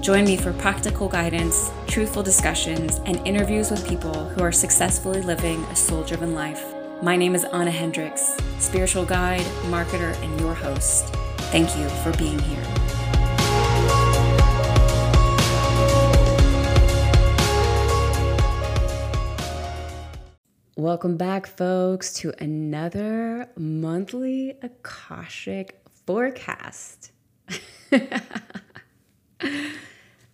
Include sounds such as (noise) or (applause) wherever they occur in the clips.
Join me for practical guidance, truthful discussions, and interviews with people who are successfully living a soul driven life. My name is Anna Hendricks, spiritual guide, marketer, and your host. Thank you for being here. Welcome back, folks, to another monthly Akashic forecast. (laughs)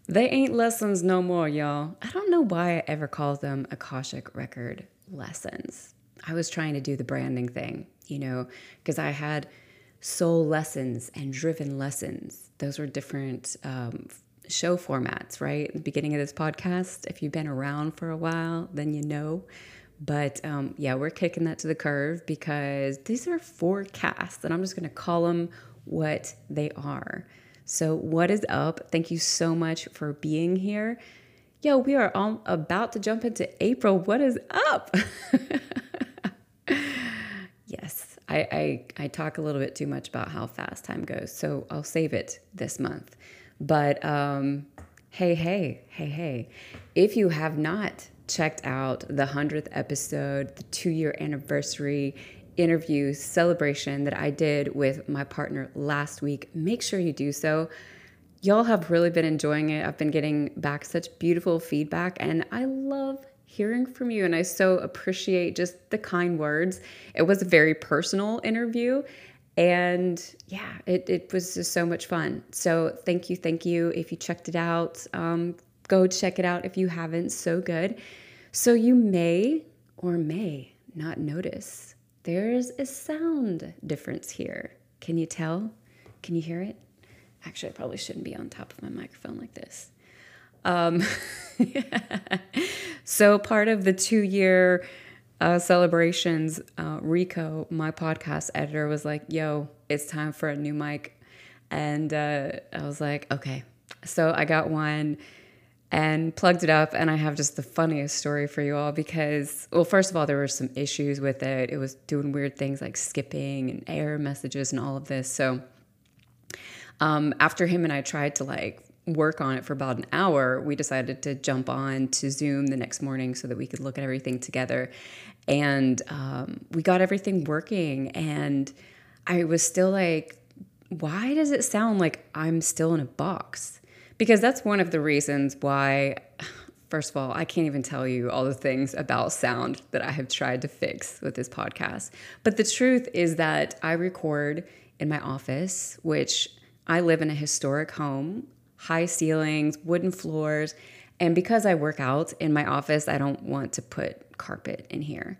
They ain't lessons no more, y'all. I don't know why I ever called them Akashic Record lessons. I was trying to do the branding thing, you know, because I had soul lessons and driven lessons. Those were different um, show formats, right? The beginning of this podcast, if you've been around for a while, then you know. But um, yeah, we're kicking that to the curve because these are forecasts, and I'm just going to call them what they are. So, what is up? Thank you so much for being here. Yo, we are all about to jump into April. What is up? (laughs) yes, I, I, I talk a little bit too much about how fast time goes, so I'll save it this month. But um, hey, hey, hey, hey, if you have not checked out the 100th episode, the two year anniversary interview celebration that I did with my partner last week. Make sure you do so. Y'all have really been enjoying it. I've been getting back such beautiful feedback, and I love hearing from you. And I so appreciate just the kind words. It was a very personal interview. And yeah, it, it was just so much fun. So thank you, thank you. If you checked it out, um, go check it out if you haven't. So good. So you may or may not notice there's a sound difference here. Can you tell? Can you hear it? Actually, I probably shouldn't be on top of my microphone like this. Um, (laughs) so, part of the two year uh, celebrations, uh, Rico, my podcast editor, was like, yo, it's time for a new mic. And uh, I was like, okay. So, I got one and plugged it up and i have just the funniest story for you all because well first of all there were some issues with it. It was doing weird things like skipping and error messages and all of this. So um, after him and i tried to like work on it for about an hour we decided to jump on to zoom the next morning so that we could look at everything together. And um, we got everything working and i was still like why does it sound like i'm still in a box because that's one of the reasons why first of all, I can't even tell you all the things about sound that I have tried to fix with this podcast. But the truth is that I record in my office, which I live in a historic home, high ceilings, wooden floors. And because I work out in my office, I don't want to put carpet in here.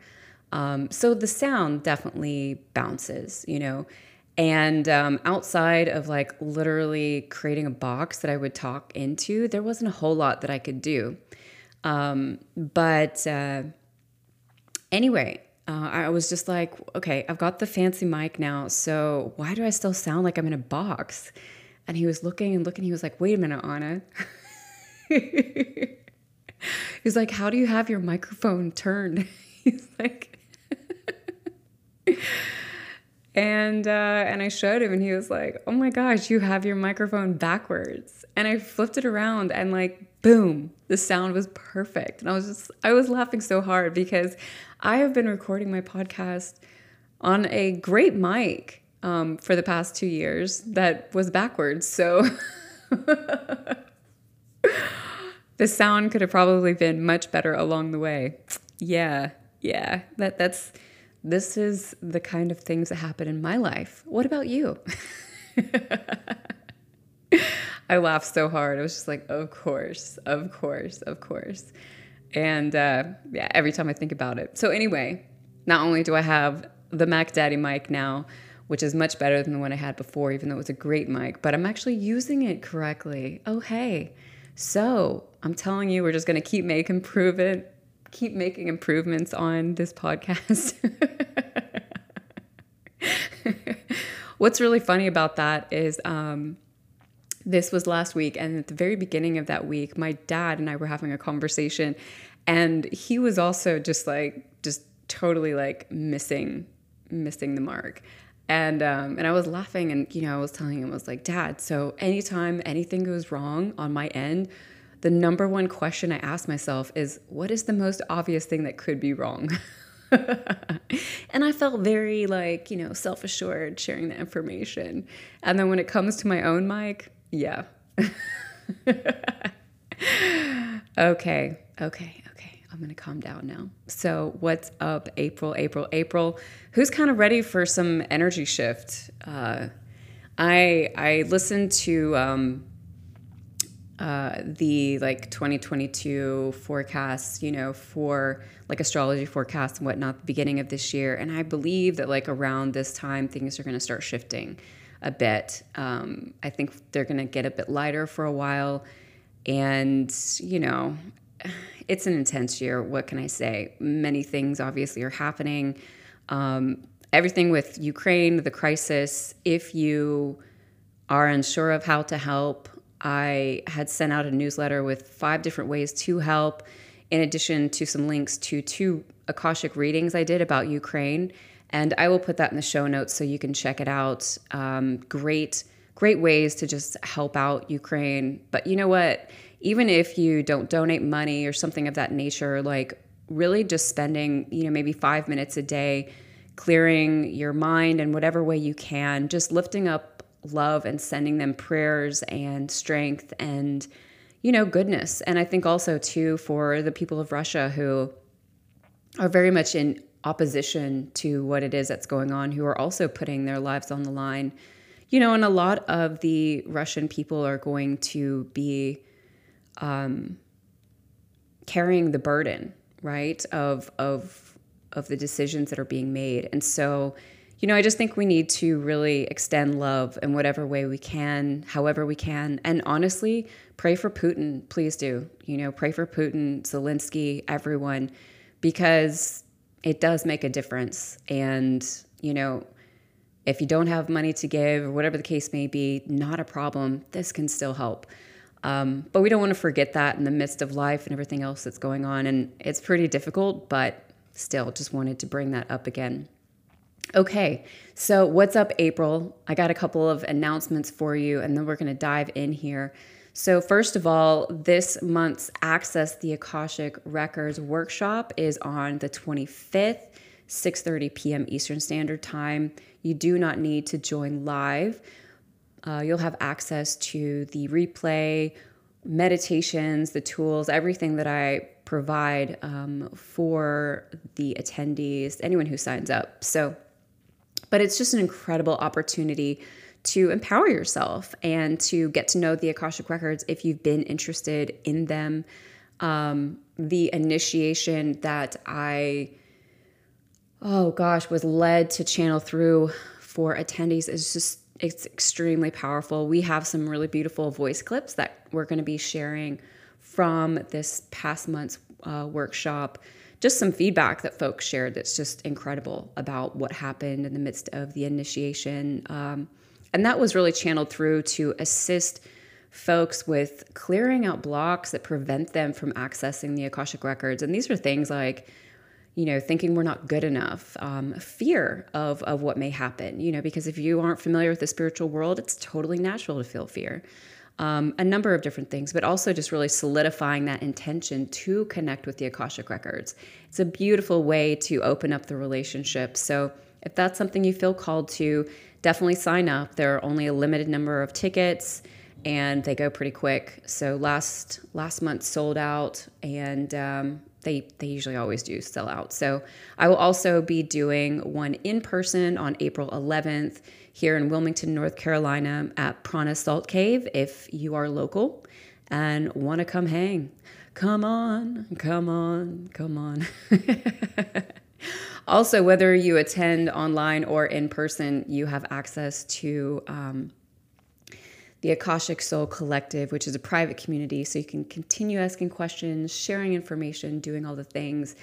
Um, so the sound definitely bounces, you know. And um, outside of like literally creating a box that I would talk into, there wasn't a whole lot that I could do. Um, but uh, anyway, uh, I was just like, okay, I've got the fancy mic now. So why do I still sound like I'm in a box? And he was looking and looking. He was like, wait a minute, Anna. (laughs) He's like, how do you have your microphone turned? (laughs) He's like, (laughs) and uh, and I showed him, and he was like, "Oh my gosh, you have your microphone backwards." And I flipped it around, and like, boom, the sound was perfect. And I was just, I was laughing so hard because I have been recording my podcast on a great mic um, for the past two years that was backwards. So (laughs) the sound could have probably been much better along the way. Yeah, yeah, that that's this is the kind of things that happen in my life. What about you? (laughs) I laughed so hard. I was just like, of course, of course, of course. And uh, yeah, every time I think about it. So, anyway, not only do I have the Mac Daddy mic now, which is much better than the one I had before, even though it was a great mic, but I'm actually using it correctly. Oh, hey. So, I'm telling you, we're just going to keep making prove it keep making improvements on this podcast. (laughs) What's really funny about that is um, this was last week, and at the very beginning of that week, my dad and I were having a conversation, and he was also just like, just totally like missing, missing the mark. And um, and I was laughing, and you know, I was telling him, I was like, Dad, so anytime anything goes wrong on my end, the number one question I ask myself is, what is the most obvious thing that could be wrong? (laughs) and I felt very like, you know, self assured sharing the information. And then when it comes to my own mic, yeah. (laughs) okay, okay, okay. I'm going to calm down now. So, what's up, April, April, April? Who's kind of ready for some energy shift? Uh, I I listened to um, uh, the like 2022 forecasts, you know, for like astrology forecasts and whatnot, the beginning of this year. And I believe that like around this time, things are going to start shifting a bit. Um, I think they're going to get a bit lighter for a while. And, you know, it's an intense year. What can I say? Many things obviously are happening. Um, everything with Ukraine, the crisis, if you are unsure of how to help, I had sent out a newsletter with five different ways to help, in addition to some links to two Akashic readings I did about Ukraine. And I will put that in the show notes so you can check it out. Um, great, great ways to just help out Ukraine. But you know what? Even if you don't donate money or something of that nature, like really just spending, you know, maybe five minutes a day clearing your mind in whatever way you can, just lifting up love and sending them prayers and strength and you know goodness. And i think also too for the people of russia who are very much in opposition to what it is that's going on who are also putting their lives on the line you know and a lot of the russian people are going to be um, carrying the burden right of of of the decisions that are being made. And so you know, I just think we need to really extend love in whatever way we can, however we can. And honestly, pray for Putin. Please do. You know, pray for Putin, Zelensky, everyone, because it does make a difference. And, you know, if you don't have money to give or whatever the case may be, not a problem. This can still help. Um, but we don't want to forget that in the midst of life and everything else that's going on. And it's pretty difficult, but still, just wanted to bring that up again. Okay, so what's up, April? I got a couple of announcements for you, and then we're going to dive in here. So, first of all, this month's Access the Akashic Records workshop is on the 25th, 6:30 p.m. Eastern Standard Time. You do not need to join live. Uh, you'll have access to the replay, meditations, the tools, everything that I provide um, for the attendees, anyone who signs up. So but it's just an incredible opportunity to empower yourself and to get to know the Akashic Records if you've been interested in them. Um, the initiation that I, oh gosh, was led to channel through for attendees is just it's extremely powerful. We have some really beautiful voice clips that we're going to be sharing from this past month's uh, workshop just some feedback that folks shared that's just incredible about what happened in the midst of the initiation. Um, and that was really channeled through to assist folks with clearing out blocks that prevent them from accessing the Akashic records. And these are things like, you know, thinking we're not good enough, um, fear of, of what may happen, you know, because if you aren't familiar with the spiritual world, it's totally natural to feel fear um, a number of different things, but also just really solidifying that intention to connect with the Akashic Records. It's a beautiful way to open up the relationship. So if that's something you feel called to, definitely sign up. There are only a limited number of tickets and they go pretty quick. So last last month sold out and um, they they usually always do sell out. So I will also be doing one in person on April 11th here in Wilmington, North Carolina at Prana Salt Cave if you are local and want to come hang. Come on, come on, come on. (laughs) also, whether you attend online or in person, you have access to um, the Akashic Soul Collective, which is a private community. So you can continue asking questions, sharing information, doing all the things.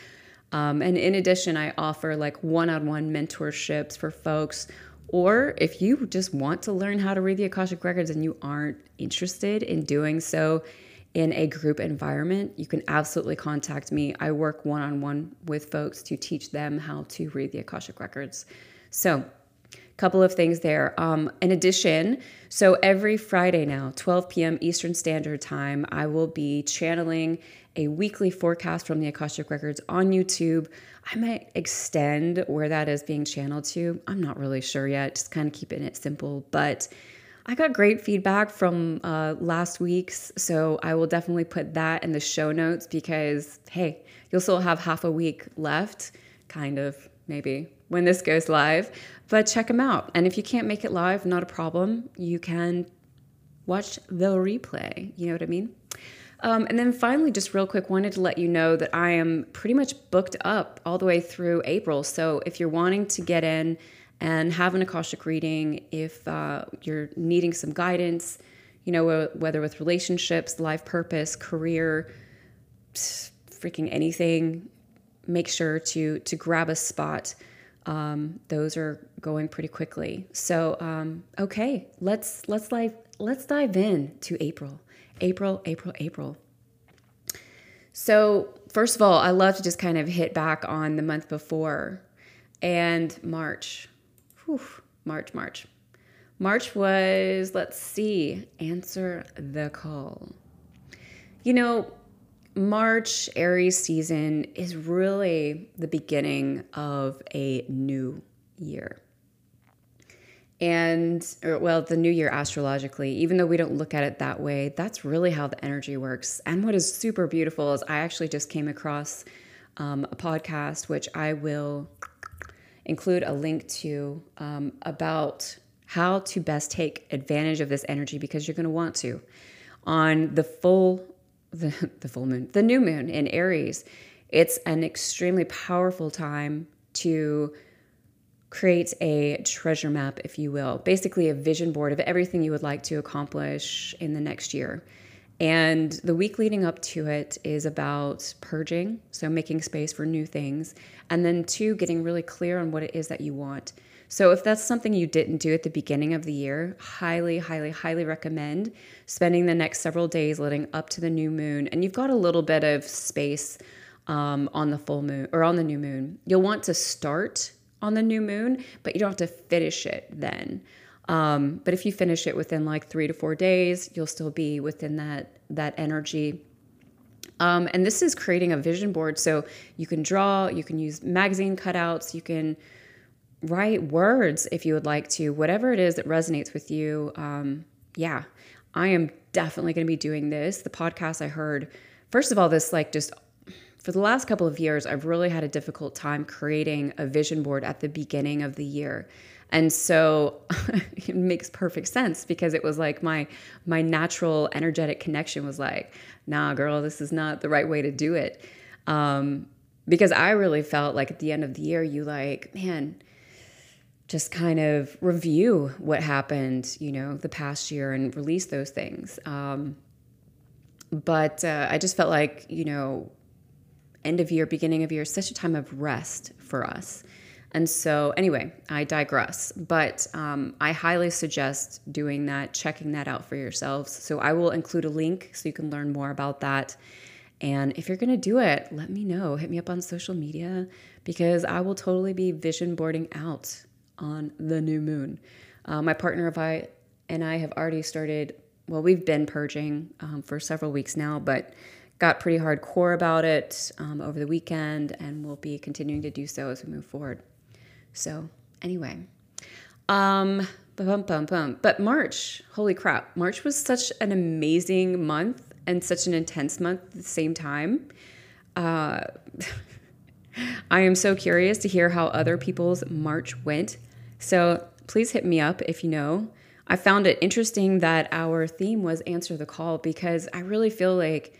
Um, and in addition, I offer like one on one mentorships for folks. Or if you just want to learn how to read the Akashic Records and you aren't interested in doing so in a group environment, you can absolutely contact me. I work one on one with folks to teach them how to read the Akashic Records. So, a couple of things there. Um, in addition, so every Friday now, 12 p.m. Eastern Standard Time, I will be channeling a weekly forecast from the Akashic Records on YouTube. I might extend where that is being channeled to. I'm not really sure yet, just kind of keeping it simple. But I got great feedback from uh, last week's, so I will definitely put that in the show notes because, hey, you'll still have half a week left, kind of, maybe, when this goes live. But check them out. And if you can't make it live, not a problem. You can watch the replay. You know what I mean? Um, and then finally, just real quick, wanted to let you know that I am pretty much booked up all the way through April. So if you're wanting to get in and have an Akashic reading, if uh, you're needing some guidance, you know, whether with relationships, life purpose, career, freaking anything, make sure to to grab a spot. Um, those are going pretty quickly. So um, okay, let's let's dive let's dive in to April. April, April, April. So, first of all, I love to just kind of hit back on the month before and March. Whew, March, March. March was, let's see, answer the call. You know, March, Aries season is really the beginning of a new year and or, well the new year astrologically even though we don't look at it that way that's really how the energy works. And what is super beautiful is i actually just came across um, a podcast which i will include a link to um, about how to best take advantage of this energy because you're going to want to. On the full (laughs) the, the full moon the new moon in aries it's an extremely powerful time to create a treasure map, if you will, basically a vision board of everything you would like to accomplish in the next year. And the week leading up to it is about purging, so making space for new things, and then two, getting really clear on what it is that you want. So, if that's something you didn't do at the beginning of the year, highly, highly, highly recommend spending the next several days leading up to the new moon. And you've got a little bit of space um, on the full moon or on the new moon. You'll want to start on the new moon, but you don't have to finish it then. Um, but if you finish it within like three to four days, you'll still be within that that energy. Um, and this is creating a vision board, so you can draw, you can use magazine cutouts, you can write words if you would like to, whatever it is that resonates with you. Um, yeah, I am definitely going to be doing this. The podcast I heard, first of all, this like just for the last couple of years, I've really had a difficult time creating a vision board at the beginning of the year. And so (laughs) it makes perfect sense because it was like my my natural energetic connection was like, nah, girl, this is not the right way to do it. Um, because I really felt like at the end of the year, you like, man, just kind of review what happened, you know, the past year and release those things. Um, but uh, I just felt like, you know, end of year, beginning of year, such a time of rest for us. And so, anyway, I digress, but um, I highly suggest doing that, checking that out for yourselves. So, I will include a link so you can learn more about that. And if you're going to do it, let me know. Hit me up on social media because I will totally be vision boarding out on the new moon. Uh, my partner of I and I have already started. Well, we've been purging um, for several weeks now, but got pretty hardcore about it um, over the weekend and will be continuing to do so as we move forward. So, anyway, um, bum, bum, bum. but March, holy crap, March was such an amazing month and such an intense month at the same time. Uh, (laughs) I am so curious to hear how other people's March went. So, please hit me up if you know. I found it interesting that our theme was answer the call because I really feel like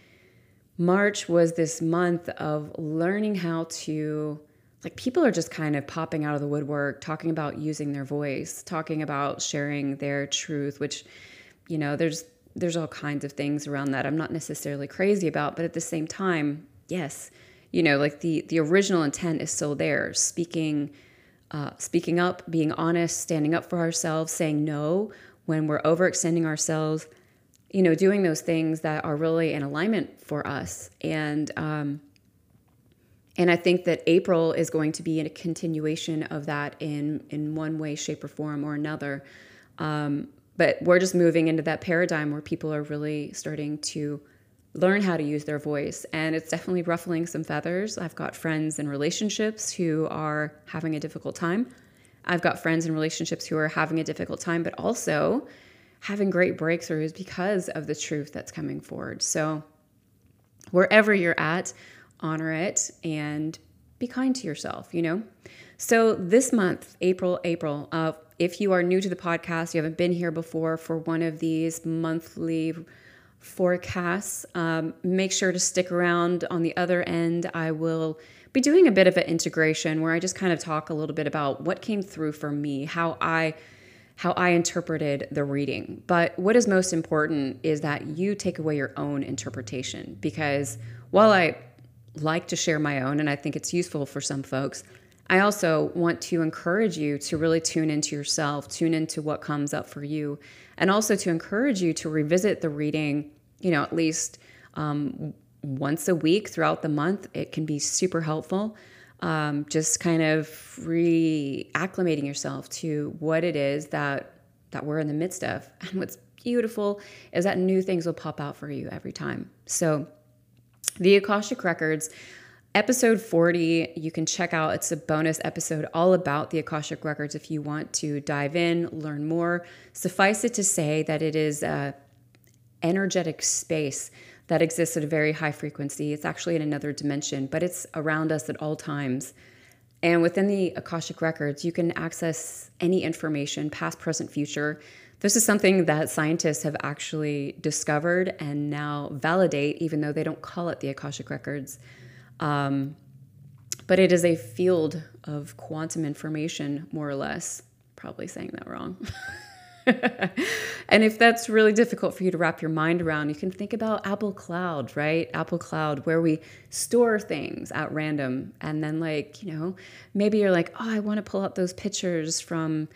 March was this month of learning how to, like, people are just kind of popping out of the woodwork, talking about using their voice, talking about sharing their truth, which You know, there's there's all kinds of things around that I'm not necessarily crazy about, but at the same time, yes, you know, like the the original intent is still there. Speaking uh, speaking up, being honest, standing up for ourselves, saying no when we're overextending ourselves, you know, doing those things that are really in alignment for us. And um, and I think that April is going to be a continuation of that in in one way, shape, or form or another. Um, but we're just moving into that paradigm where people are really starting to learn how to use their voice. And it's definitely ruffling some feathers. I've got friends in relationships who are having a difficult time. I've got friends in relationships who are having a difficult time, but also having great breakthroughs because of the truth that's coming forward. So, wherever you're at, honor it and be kind to yourself, you know? So, this month, April, April, uh, if you are new to the podcast, you haven't been here before for one of these monthly forecasts. Um, make sure to stick around on the other end. I will be doing a bit of an integration where I just kind of talk a little bit about what came through for me, how I how I interpreted the reading. But what is most important is that you take away your own interpretation because while I like to share my own and I think it's useful for some folks, I also want to encourage you to really tune into yourself, tune into what comes up for you, and also to encourage you to revisit the reading, you know, at least um, once a week throughout the month. It can be super helpful. Um, just kind of reacclimating yourself to what it is that that we're in the midst of. (laughs) And what's beautiful is that new things will pop out for you every time. So, the Akashic Records episode 40 you can check out it's a bonus episode all about the akashic records if you want to dive in learn more suffice it to say that it is a energetic space that exists at a very high frequency it's actually in another dimension but it's around us at all times and within the akashic records you can access any information past present future this is something that scientists have actually discovered and now validate even though they don't call it the akashic records um, but it is a field of quantum information, more or less. Probably saying that wrong. (laughs) (laughs) and if that's really difficult for you to wrap your mind around, you can think about Apple Cloud, right? Apple Cloud, where we store things at random. And then, like, you know, maybe you're like, oh, I want to pull out those pictures from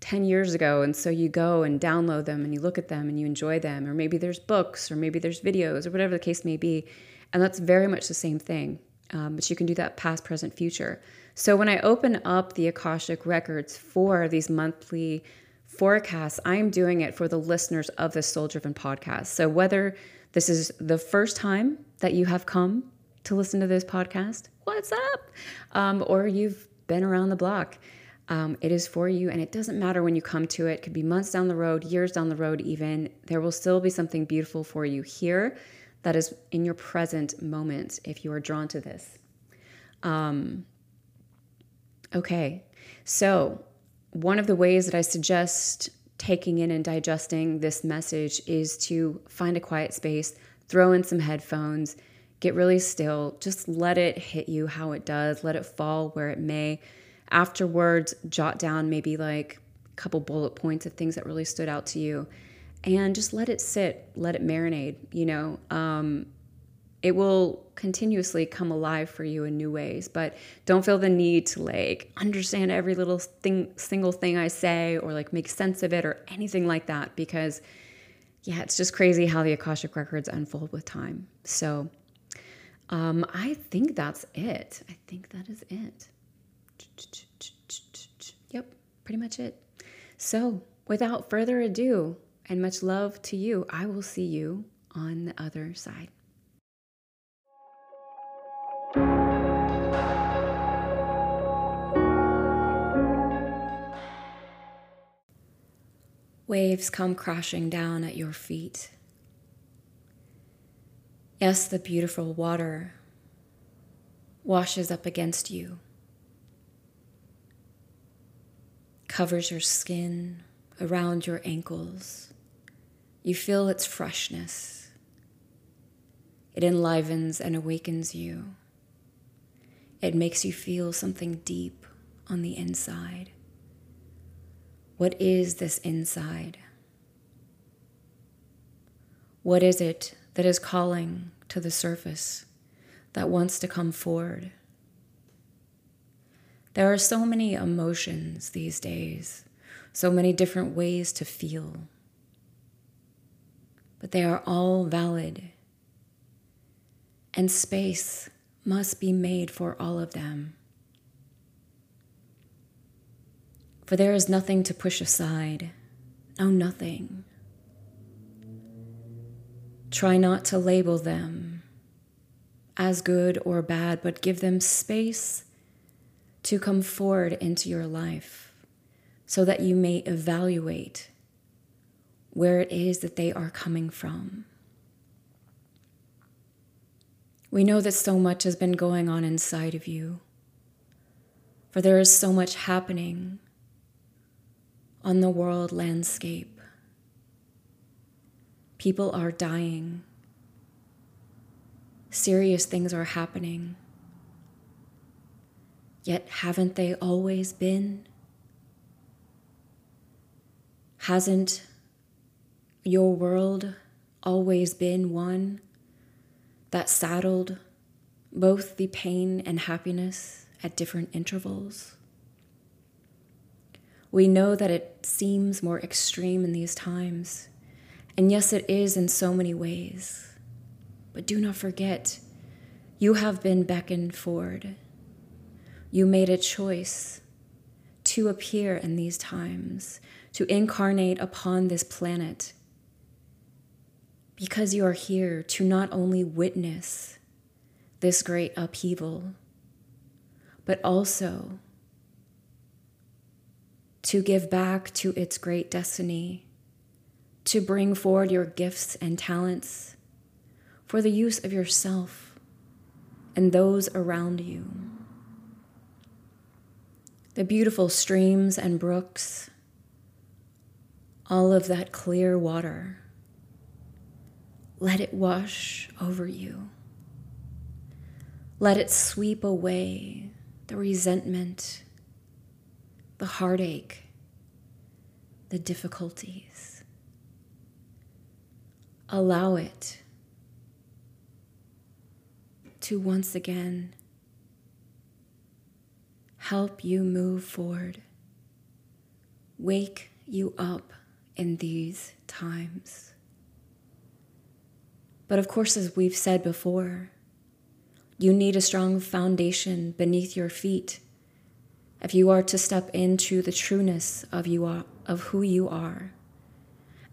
10 years ago. And so you go and download them and you look at them and you enjoy them. Or maybe there's books or maybe there's videos or whatever the case may be. And that's very much the same thing um, but you can do that past, present, future. So when I open up the Akashic records for these monthly forecasts, I'm doing it for the listeners of the Soul Driven podcast. So whether this is the first time that you have come to listen to this podcast, what's up? Um, or you've been around the block. Um, it is for you, and it doesn't matter when you come to it. it. Could be months down the road, years down the road, even. There will still be something beautiful for you here that is in your present moment if you are drawn to this. Um, okay, so one of the ways that I suggest taking in and digesting this message is to find a quiet space, throw in some headphones, get really still, just let it hit you how it does, let it fall where it may. Afterwards, jot down maybe like a couple bullet points of things that really stood out to you and just let it sit, let it marinate, you know. Um, it will continuously come alive for you in new ways, but don't feel the need to like understand every little thing, single thing I say or like make sense of it or anything like that because yeah, it's just crazy how the Akashic records unfold with time. So, um, I think that's it. I think that is it. Yep, pretty much it. So, without further ado, and much love to you. I will see you on the other side. Waves come crashing down at your feet. Yes, the beautiful water washes up against you, covers your skin around your ankles you feel its freshness. It enlivens and awakens you. It makes you feel something deep on the inside. What is this inside? What is it that is calling to the surface that wants to come forward? There are so many emotions these days, so many different ways to feel, but they are all valid, and space must be made for all of them. For there is nothing to push aside, no, nothing. Try not to label them as good or bad, but give them space to come forward into your life so that you may evaluate where it is that they are coming from. We know that so much has been going on inside of you, for there is so much happening on the world landscape. People are dying. Serious things are happening. Yet, haven't they always been? Hasn't your world always been one that saddled both the pain and happiness at different intervals? We know that it seems more extreme in these times, and yes, it is in so many ways. But do not forget, you have been beckoned forward. You made a choice to appear in these times, to incarnate upon this planet, because you are here to not only witness this great upheaval, but also to give back to its great destiny, to bring forward your gifts and talents for the use of yourself and those around you the beautiful streams and brooks, all of that clear water. Let it wash over you. Let it sweep away the resentment, the heartache, the difficulties. Allow it to once again help you move forward, wake you up in these times. But of course, as we've said before, you need a strong foundation beneath your feet if you are to step into the trueness of you are, of who you are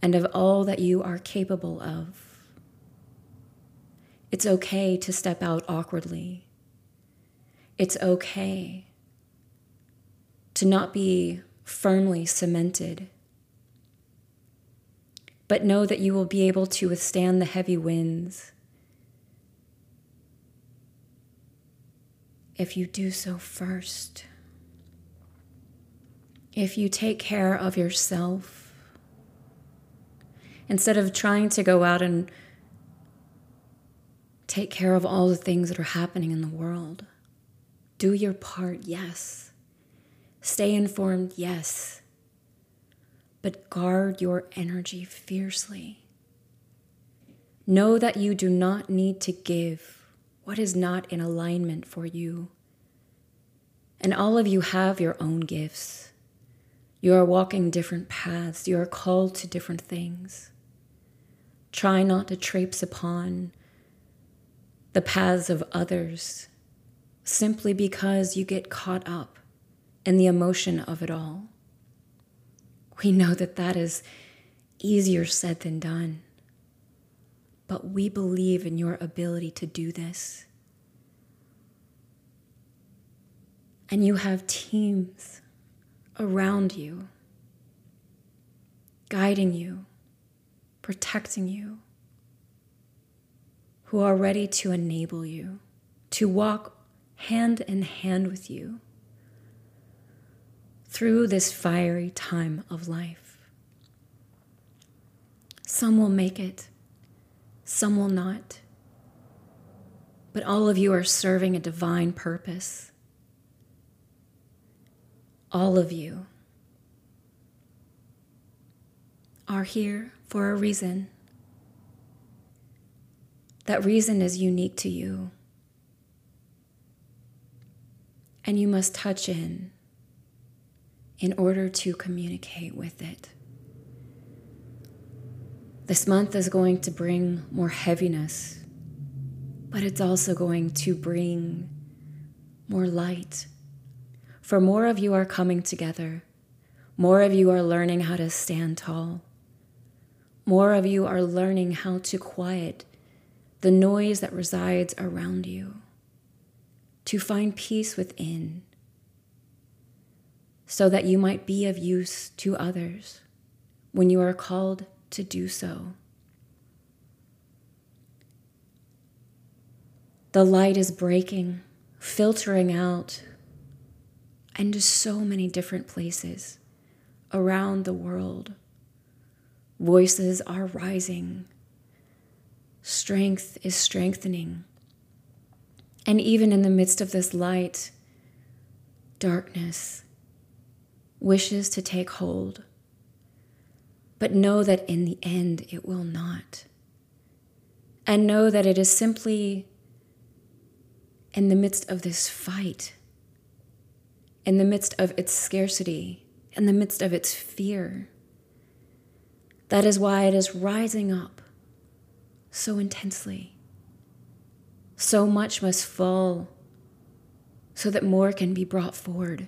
and of all that you are capable of. It's okay to step out awkwardly. It's okay to not be firmly cemented. But know that you will be able to withstand the heavy winds if you do so first. If you take care of yourself, instead of trying to go out and take care of all the things that are happening in the world, do your part, yes. Stay informed, yes, but guard your energy fiercely. Know that you do not need to give what is not in alignment for you. And all of you have your own gifts. You are walking different paths, you are called to different things. Try not to traipse upon the paths of others simply because you get caught up in the emotion of it all. We know that that is easier said than done, but we believe in your ability to do this. And you have teams around you, guiding you, protecting you, who are ready to enable you, to walk hand in hand with you through this fiery time of life. Some will make it, some will not. But all of you are serving a divine purpose. All of you are here for a reason. That reason is unique to you. And you must touch in in order to communicate with it. This month is going to bring more heaviness, but it's also going to bring more light. For more of you are coming together, more of you are learning how to stand tall, more of you are learning how to quiet the noise that resides around you, to find peace within, so that you might be of use to others when you are called to do so. The light is breaking, filtering out into so many different places around the world. Voices are rising strength is strengthening. And even in the midst of this light, darkness wishes to take hold. But know that in the end it will not. And know that it is simply in the midst of this fight, in the midst of its scarcity, in the midst of its fear. That is why it is rising up so intensely. So much must fall so that more can be brought forward,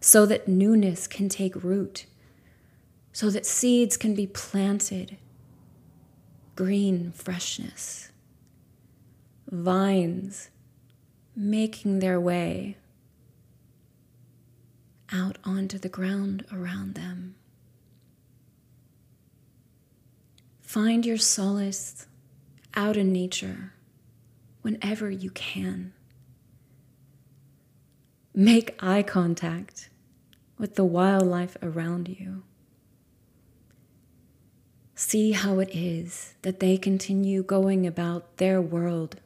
so that newness can take root, so that seeds can be planted, green freshness, vines making their way out onto the ground around them. Find your solace out in nature whenever you can. Make eye contact with the wildlife around you. See how it is that they continue going about their world,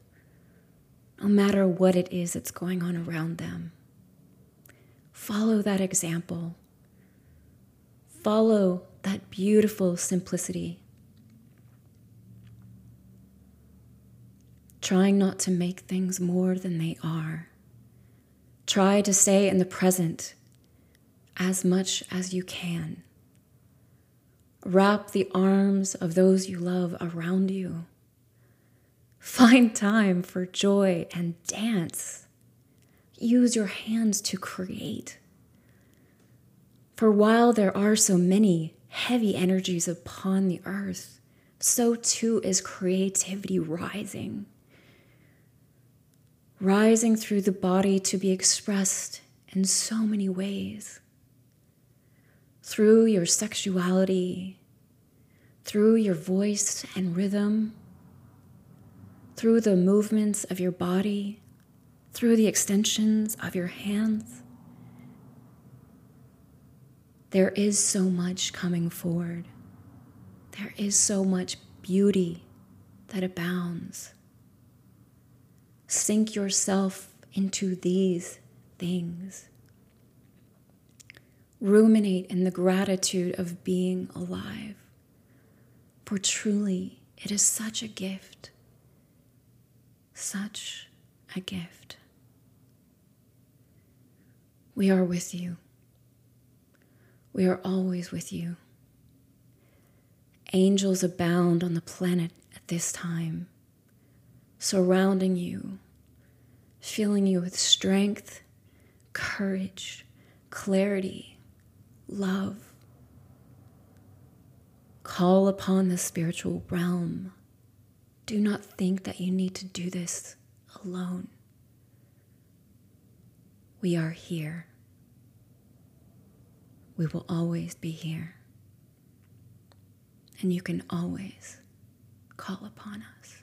no matter what it is that's going on around them. Follow that example. Follow that beautiful simplicity trying not to make things more than they are. Try to stay in the present as much as you can. Wrap the arms of those you love around you. Find time for joy and dance. Use your hands to create. For while there are so many heavy energies upon the earth, so too is creativity rising rising through the body to be expressed in so many ways. Through your sexuality, through your voice and rhythm, through the movements of your body, through the extensions of your hands. There is so much coming forward. There is so much beauty that abounds. Sink yourself into these things. Ruminate in the gratitude of being alive. For truly, it is such a gift. Such a gift. We are with you. We are always with you. Angels abound on the planet at this time surrounding you, filling you with strength, courage, clarity, love. Call upon the spiritual realm. Do not think that you need to do this alone. We are here. We will always be here. And you can always call upon us.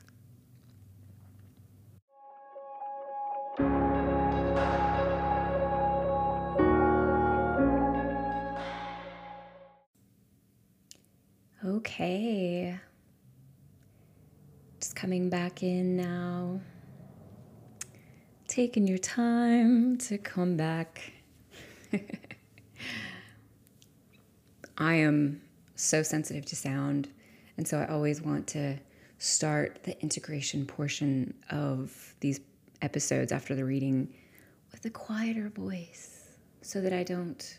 Okay. Just coming back in now. Taking your time to come back. (laughs) I am so sensitive to sound, and so I always want to start the integration portion of these episodes after the reading with a quieter voice so that I don't,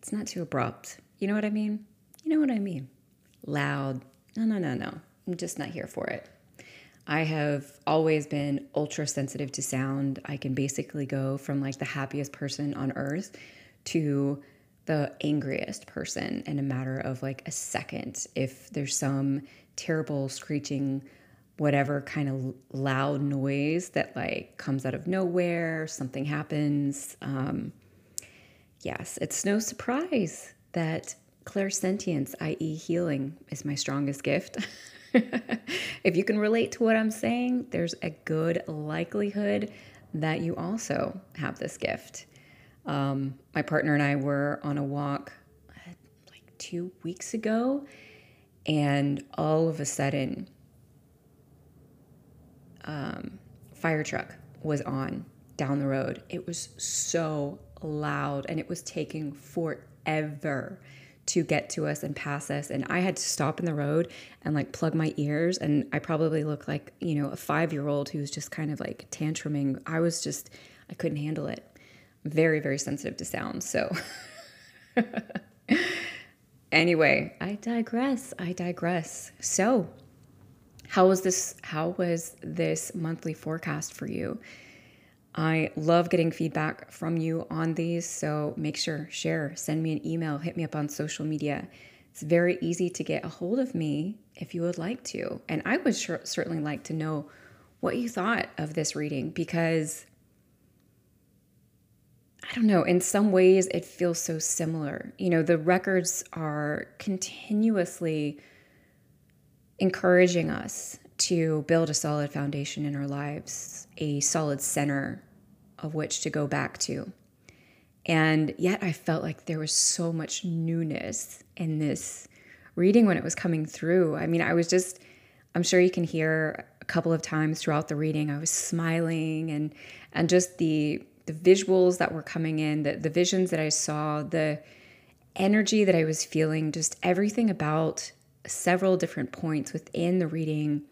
it's not too abrupt. You know what I mean? You know what I mean? Loud. No, no, no, no. I'm just not here for it. I have always been ultra sensitive to sound. I can basically go from like the happiest person on earth to the angriest person in a matter of like a second if there's some terrible screeching whatever kind of loud noise that like comes out of nowhere something happens um, yes it's no surprise that clairsentience i.e healing is my strongest gift. (laughs) If you can relate to what i'm saying there's a good likelihood that you also have this gift um, my partner and I were on a walk like two weeks ago, and all of a sudden, um, fire truck was on down the road. It was so loud, and it was taking forever to get to us and pass us and i had to stop in the road and like plug my ears and i probably look like you know a five year old who's just kind of like tantruming i was just i couldn't handle it very, very sensitive to sound. So, (laughs) anyway, I digress. I digress. So, how was this? How was this monthly forecast for you? I love getting feedback from you on these. So make sure, share, send me an email, hit me up on social media. It's very easy to get a hold of me if you would like to. And I would sure, certainly like to know what you thought of this reading because I don't know, in some ways it feels so similar. You know, the records are continuously encouraging us to build a solid foundation in our lives, a solid center of which to go back to. And yet I felt like there was so much newness in this reading when it was coming through. I mean, I was just, I'm sure you can hear a couple of times throughout the reading, I was smiling and and just the the visuals that were coming in, the, the visions that I saw, the energy that I was feeling, just everything about several different points within the reading.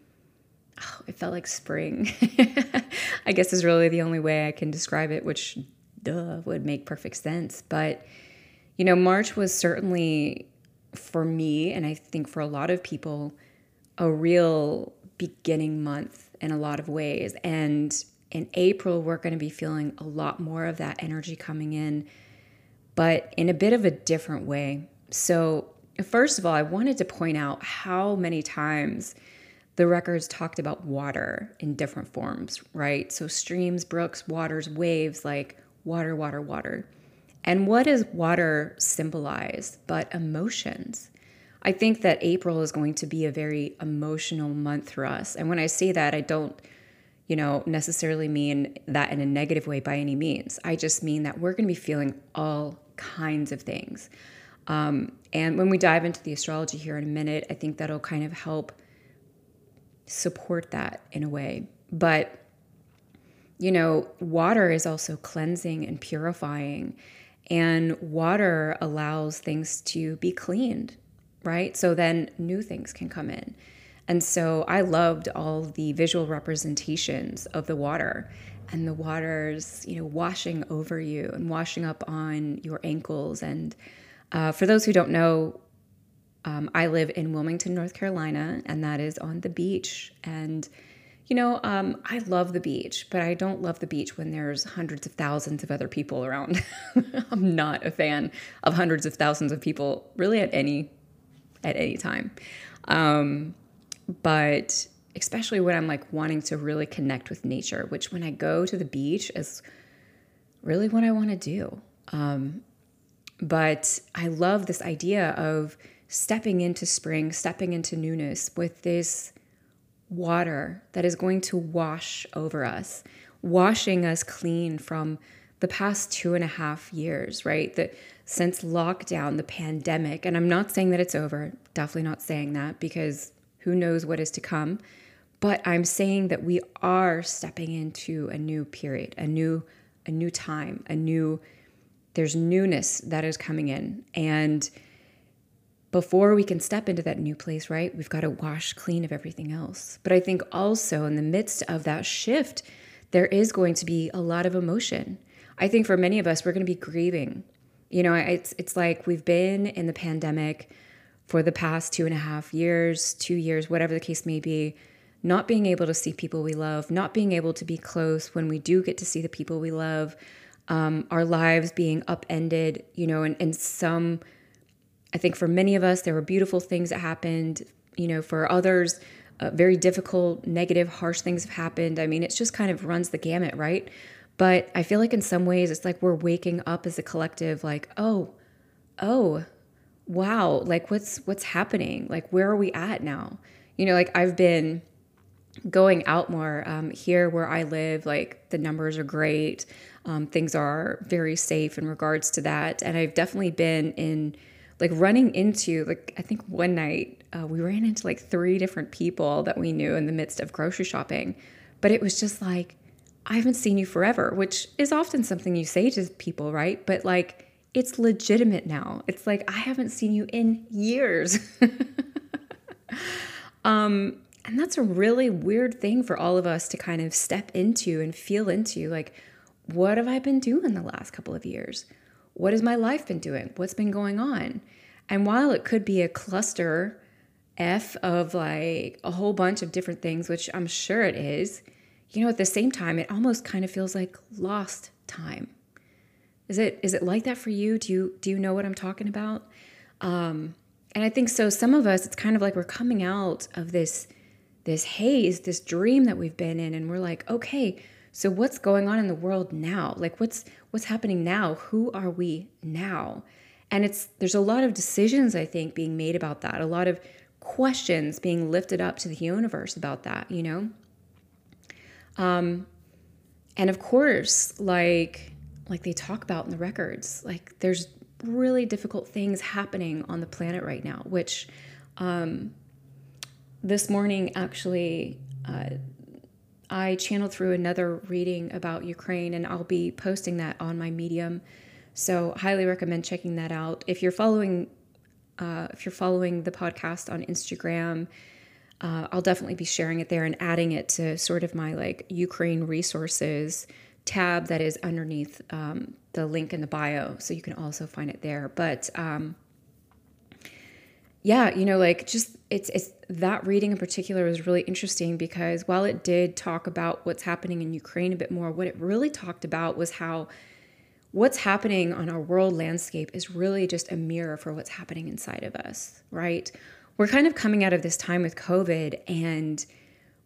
Oh, it felt like spring. (laughs) I guess is really the only way I can describe it, which duh would make perfect sense. But you know, March was certainly for me, and I think for a lot of people, a real beginning month in a lot of ways. And in April, we're going to be feeling a lot more of that energy coming in, but in a bit of a different way. So, first of all, I wanted to point out how many times the records talked about water in different forms, right? So, streams, brooks, waters, waves, like water, water, water. And what does water symbolize but emotions? I think that April is going to be a very emotional month for us. And when I say that, I don't you know, necessarily mean that in a negative way by any means. I just mean that we're going to be feeling all kinds of things. Um, and when we dive into the astrology here in a minute, I think that'll kind of help support that in a way. But, you know, water is also cleansing and purifying, and water allows things to be cleaned, right? So then new things can come in. And so I loved all the visual representations of the water and the water's, you know, washing over you and washing up on your ankles. And uh, for those who don't know, um, I live in Wilmington, North Carolina, and that is on the beach. And you know, um, I love the beach, but I don't love the beach when there's hundreds of thousands of other people around. (laughs) I'm not a fan of hundreds of thousands of people, really, at any at any time. Um, but especially when I'm like wanting to really connect with nature, which when I go to the beach is really what I want to do. Um, but I love this idea of stepping into spring, stepping into newness with this water that is going to wash over us, washing us clean from the past two and a half years, right? That since lockdown, the pandemic, and I'm not saying that it's over, definitely not saying that because who knows what is to come? But I'm saying that we are stepping into a new period, a new a new time, a new there's newness that is coming in. And before we can step into that new place, right? We've got to wash clean of everything else. But I think also in the midst of that shift, there is going to be a lot of emotion. I think for many of us, we're going to be grieving. You know, it's it's like we've been in the pandemic for the past two and a half years, two years, whatever the case may be, not being able to see people we love, not being able to be close when we do get to see the people we love, um, our lives being upended, you know, and, and some, I think for many of us, there were beautiful things that happened, you know, for others, uh, very difficult, negative, harsh things have happened. I mean, it just kind of runs the gamut, right? But I feel like in some ways, it's like we're waking up as a collective, like, oh, oh, wow, like what's what's happening? Like, where are we at now? You know, like I've been going out more um, here where I live. Like the numbers are great. Um, things are very safe in regards to that. And I've definitely been in like running into like I think one night uh, we ran into like three different people that we knew in the midst of grocery shopping, but it was just like I haven't seen you forever, which is often something you say to people, right? But like it's legitimate now. It's like I haven't seen you in years. (laughs) um and that's a really weird thing for all of us to kind of step into and feel into like what have I been doing the last couple of years? What has my life been doing? What's been going on? And while it could be a cluster F of like a whole bunch of different things, which I'm sure it is, you know, at the same time, it almost kind of feels like lost time. Is it is it like that for you? Do you do you know what I'm talking about? Um, and I think so. Some of us, it's kind of like we're coming out of this this haze, this dream that we've been in, and we're like, okay, so what's going on in the world now? Like what's what's happening now? Who are we now? And it's there's a lot of decisions I think being made about that. A lot of questions being lifted up to the universe about that, you know? Um and of course, like like they talk about in the records, like there's really difficult things happening on the planet right now, which um this morning actually uh, I channeled through another reading about Ukraine, and I'll be posting that on my Medium. So, highly recommend checking that out. If you're following, uh, if you're following the podcast on Instagram, uh, I'll definitely be sharing it there and adding it to sort of my like Ukraine resources tab that is underneath um, the link in the bio, so you can also find it there. But um, yeah, you know, like just it's it's that reading in particular was really interesting because while it did talk about what's happening in Ukraine a bit more, what it really talked about was how what's happening on our world landscape is really just a mirror for what's happening inside of us, right? We're kind of coming out of this time with COVID and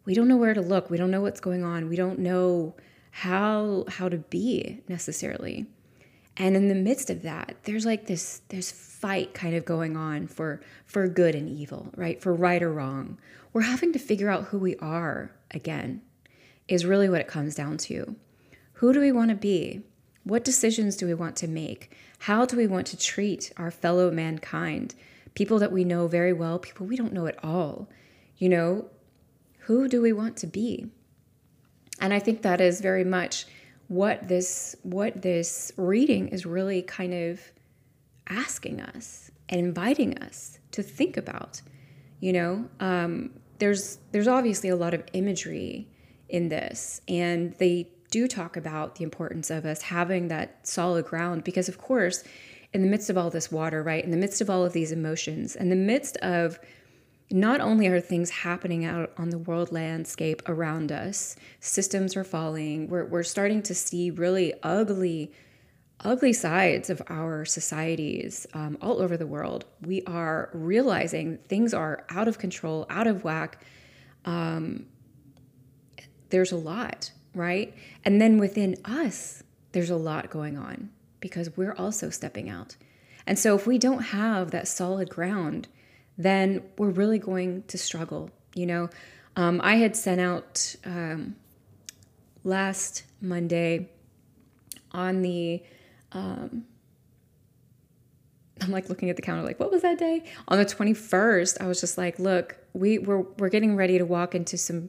we don't know where to look. We don't know what's going on. We don't know how how to be necessarily. And in the midst of that, there's like this this fight kind of going on for for good and evil, right? For right or wrong. We're having to figure out who we are again. Is really what it comes down to. Who do we want to be? What decisions do we want to make? How do we want to treat our fellow mankind? People that we know very well, people we don't know at all. You know, who do we want to be? And I think that is very much what this what this reading is really kind of asking us and inviting us to think about you know? Um, there's there's obviously a lot of imagery in this and they do talk about the importance of us having that solid ground because of course in the midst of all this water right in the midst of all of these emotions in the midst of not only are things happening out on the world landscape around us, systems are falling, we're, we're starting to see really ugly, ugly sides of our societies um, all over the world. We are realizing things are out of control, out of whack. Um, there's a lot, right? And then within us, there's a lot going on because we're also stepping out. And so if we don't have that solid ground, then we're really going to struggle. You know, um, I had sent out um, last Monday on the. Um, I'm like looking at the calendar, like, what was that day? On the 21st, I was just like, look, we we're we're getting ready to walk into some,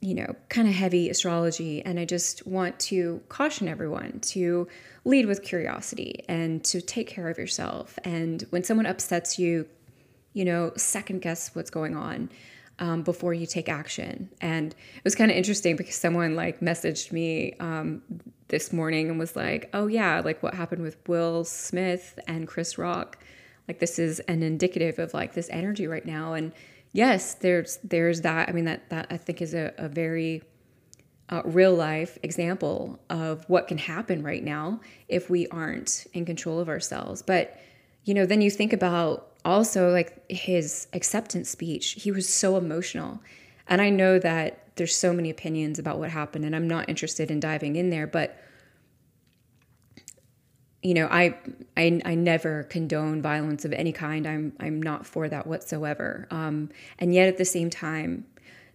you know, kind of heavy astrology. And I just want to caution everyone to lead with curiosity and to take care of yourself. And when someone upsets you, you know, second guess what's going on. Um, before you take action. And it was kind of interesting because someone like messaged me um, this morning and was like, "Oh yeah, like what happened with Will Smith and Chris Rock? Like this is an indicative of like this energy right now." And yes, there's there's that. I mean that that I think is a, a very uh, real life example of what can happen right now if we aren't in control of ourselves. But you know, then you think about also like his acceptance speech. He was so emotional, and I know that there's so many opinions about what happened, and I'm not interested in diving in there, but you know, I, I, I never condone violence of any kind. I'm, I'm not for that whatsoever. Um, and yet, at the same time,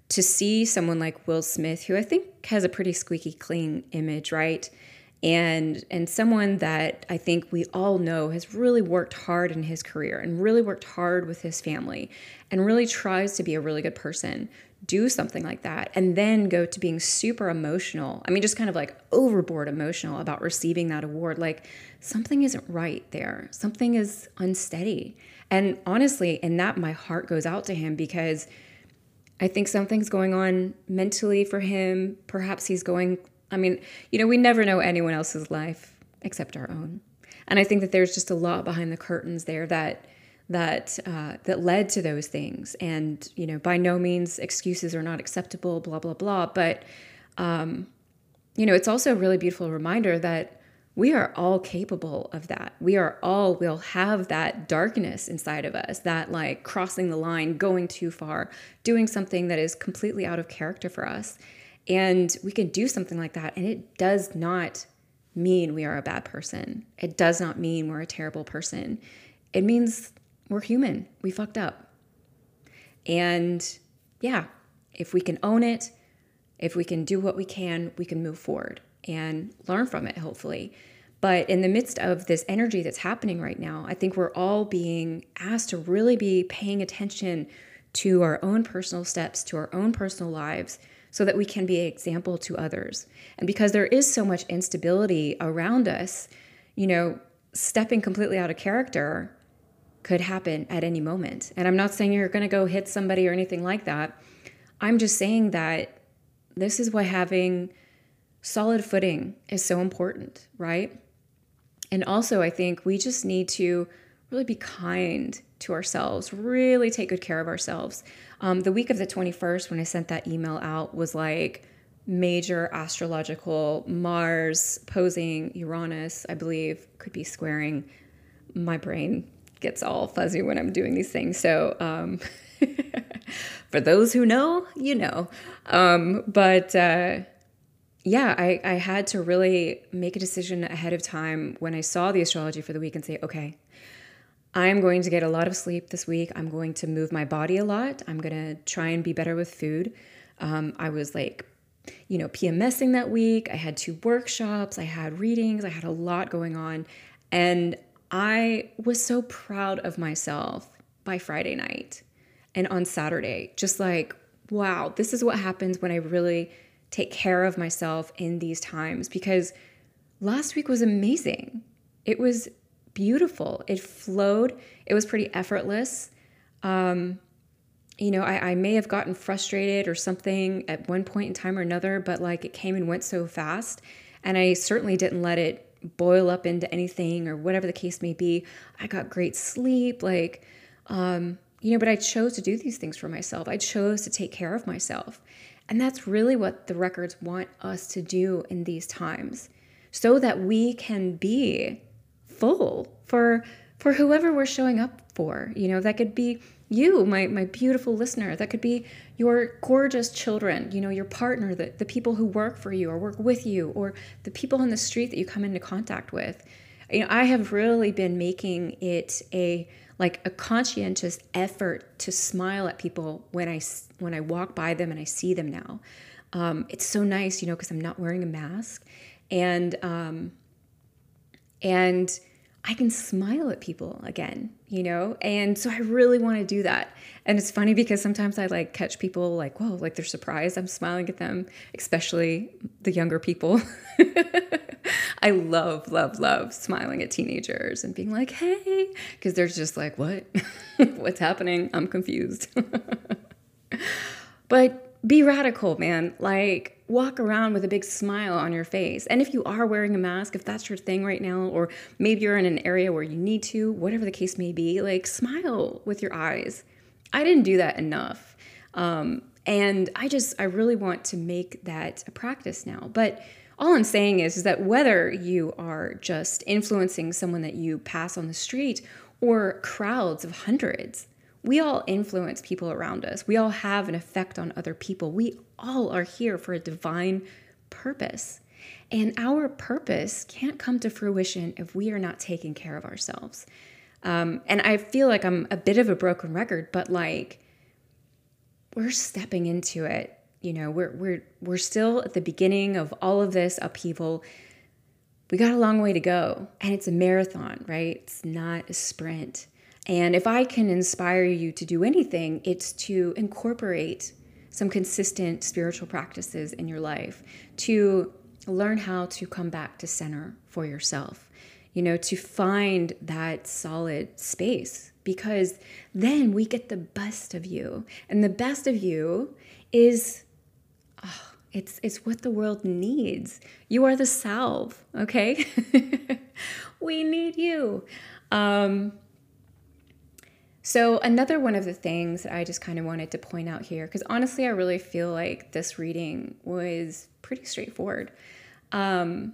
to see someone like Will Smith, who I think has a pretty squeaky clean image, right, and and someone that I think we all know has really worked hard in his career and really worked hard with his family, and really tries to be a really good person, do something like that and then go to being super emotional. I mean, just kind of like overboard emotional about receiving that award. Like something isn't right there, something is unsteady. And honestly, in that, my heart goes out to him because I think something's going on mentally for him. Perhaps he's going, I mean, you know, we never know anyone else's life except our own. And I think that there's just a lot behind the curtains there that that uh, that led to those things. And you know, by no means excuses are not acceptable. Blah blah blah. But um, you know, it's also a really beautiful reminder that we are all capable of that. We are all will have that darkness inside of us, that like crossing the line, going too far, doing something that is completely out of character for us. And we can do something like that, and it does not mean we are a bad person. It does not mean we're a terrible person. It means we're human. We fucked up. And yeah, if we can own it, if we can do what we can, we can move forward and learn from it, hopefully. But in the midst of this energy that's happening right now, I think we're all being asked to really be paying attention to our own personal steps, to our own personal lives, so that we can be an example to others. And because there is so much instability around us, you know, stepping completely out of character could happen at any moment. And I'm not saying you're going to go hit somebody or anything like that. I'm just saying that this is why having solid footing is so important, right? And also, I think we just need to really be kind to ourselves, really take good care of ourselves. Um, the week of the 21st, when I sent that email out, was like major astrological Mars posing Uranus, I believe, could be squaring my brain gets all fuzzy when I'm doing these things. So, um, (laughs) for those who know, you know. Um, but uh, yeah, I, I had to really make a decision ahead of time when I saw the astrology for the week and say, okay, I'm going to get a lot of sleep this week. I'm going to move my body a lot. I'm going to try and be better with food. Um, I was like, you know, PMSing that week. I had two workshops, I had readings, I had a lot going on. And I was so proud of myself by Friday night and on Saturday. Just like, wow, this is what happens when I really take care of myself in these times because last week was amazing. It was beautiful. It flowed, it was pretty effortless. Um, you know, I, I may have gotten frustrated or something at one point in time or another, but like it came and went so fast. And I certainly didn't let it boil up into anything or whatever the case may be. I got great sleep, like, um, you know, but I chose to do these things for myself. I chose to take care of myself. And that's really what the records want us to do in these times so that we can be full for for whoever we're showing up for. You know, that could be you, my, my beautiful listener. That could be your gorgeous children, you know, your partner, the, the people who work for you or work with you, or the people on the street that you come into contact with. You know, I have really been making it a like a conscientious effort to smile at people when I when I walk by them and I see them now. Um, it's so nice, you know, because I'm not wearing a mask, and um, and I can smile at people again, you know? And so I really want to do that. And it's funny because sometimes I like catch people like, whoa, like they're surprised I'm smiling at them, especially the younger people. (laughs) I love, love, love smiling at teenagers and being like, hey, because they're just like, what? (laughs) What's happening? I'm confused. (laughs) but be radical, man. Like, walk around with a big smile on your face. And if you are wearing a mask, if that's your thing right now, or maybe you're in an area where you need to, whatever the case may be, like, smile with your eyes. I didn't do that enough. Um, and I just, I really want to make that a practice now. But all I'm saying is, is that whether you are just influencing someone that you pass on the street or crowds of hundreds, we all influence people around us. We all have an effect on other people. We all are here for a divine purpose. And our purpose can't come to fruition if we are not taking care of ourselves. Um, and I feel like I'm a bit of a broken record, but like we're stepping into it. You know, we're we're we're still at the beginning of all of this upheaval. We got a long way to go, and it's a marathon, right? It's not a sprint. And if I can inspire you to do anything, it's to incorporate some consistent spiritual practices in your life, to learn how to come back to center for yourself, you know, to find that solid space because then we get the best of you. And the best of you is oh, it's it's what the world needs. You are the salve, okay? (laughs) we need you. Um, so, another one of the things that I just kind of wanted to point out here, because honestly, I really feel like this reading was pretty straightforward. Um,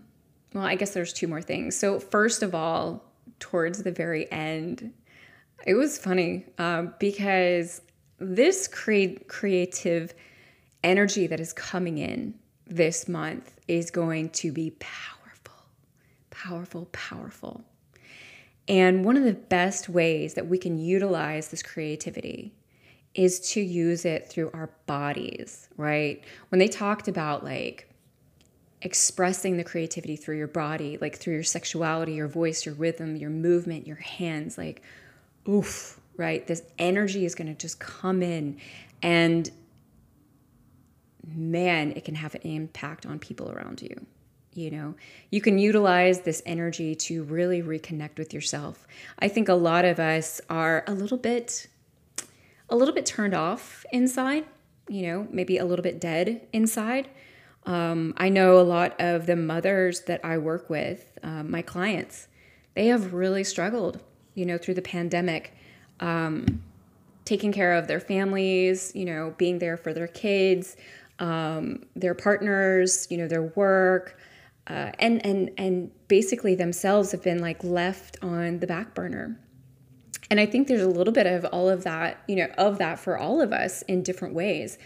well, I guess there's two more things. So, first of all, towards the very end, it was funny um, because this create creative energy that is coming in this month is going to be powerful, powerful, powerful. And one of the best ways that we can utilize this creativity is to use it through our bodies, right? When they talked about like expressing the creativity through your body, like through your sexuality, your voice, your rhythm, your movement, your hands, like, oof, right? This energy is going to just come in and man, it can have an impact on people around you you know you can utilize this energy to really reconnect with yourself. I think a lot of us are a little bit a little bit turned off inside you know maybe a little bit dead inside. Um, i know a lot of the mothers that i work with um, my clients they have really struggled you know through the pandemic um, taking care of their families you know being there for their kids um, their partners you know their work uh, and and and basically themselves have been like left on the back burner. And i think there's a little bit of all of that you know of that for all of us in different ways.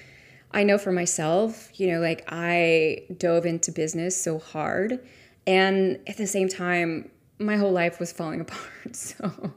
I know for myself you know like i dove into business so hard and at the same time my whole life was falling (laughs) apart. So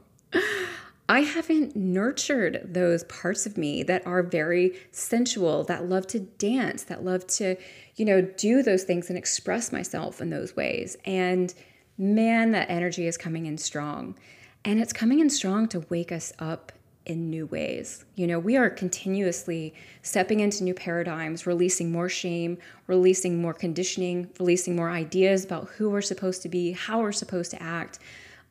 I haven't nurtured those parts of me that are very sensual, that love to dance, that love to, you know, do those things and express myself in those ways. And man, that energy is coming in strong. And it's coming in strong to wake us up in new ways. You know, we are continuously stepping into new paradigms, releasing more shame, releasing more conditioning, releasing more ideas about who we're supposed to be, how we're supposed to act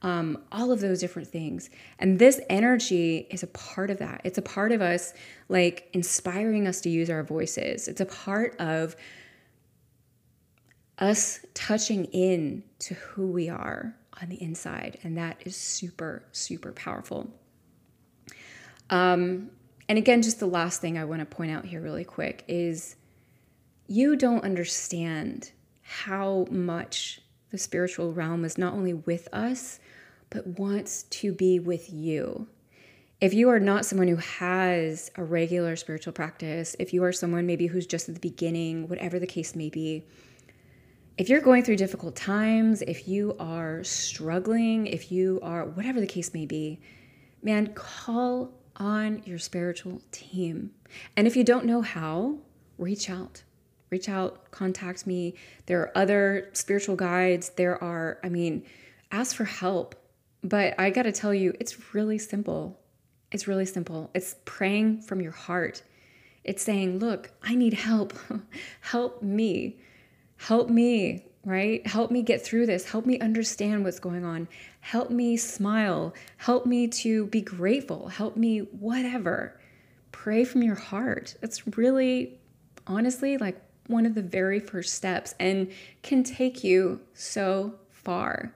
um, all of those different things. And this energy is a part of that. It's a part of us, like inspiring us to use our voices. It's a part of us touching in to who we are on the inside. And that is super, super powerful. Um, and again, just the last thing I want to point out here, really quick, is you don't understand how much the spiritual realm is not only with us, but wants to be with you. If you are not someone who has a regular spiritual practice, if you are someone maybe who's just at the beginning, whatever the case may be, if you're going through difficult times, if you are struggling, if you are whatever the case may be, man, call on your spiritual team. And if you don't know how, reach out. Reach out, contact me. There are other spiritual guides. There are, I mean, ask for help But I got to tell you, it's really simple. It's really simple. It's praying from your heart. It's saying, Look, I need help. (laughs) help me. Help me, right? Help me get through this. Help me understand what's going on. Help me smile. Help me to be grateful. Help me, whatever. Pray from your heart. It's really, honestly, like one of the very first steps and can take you so far.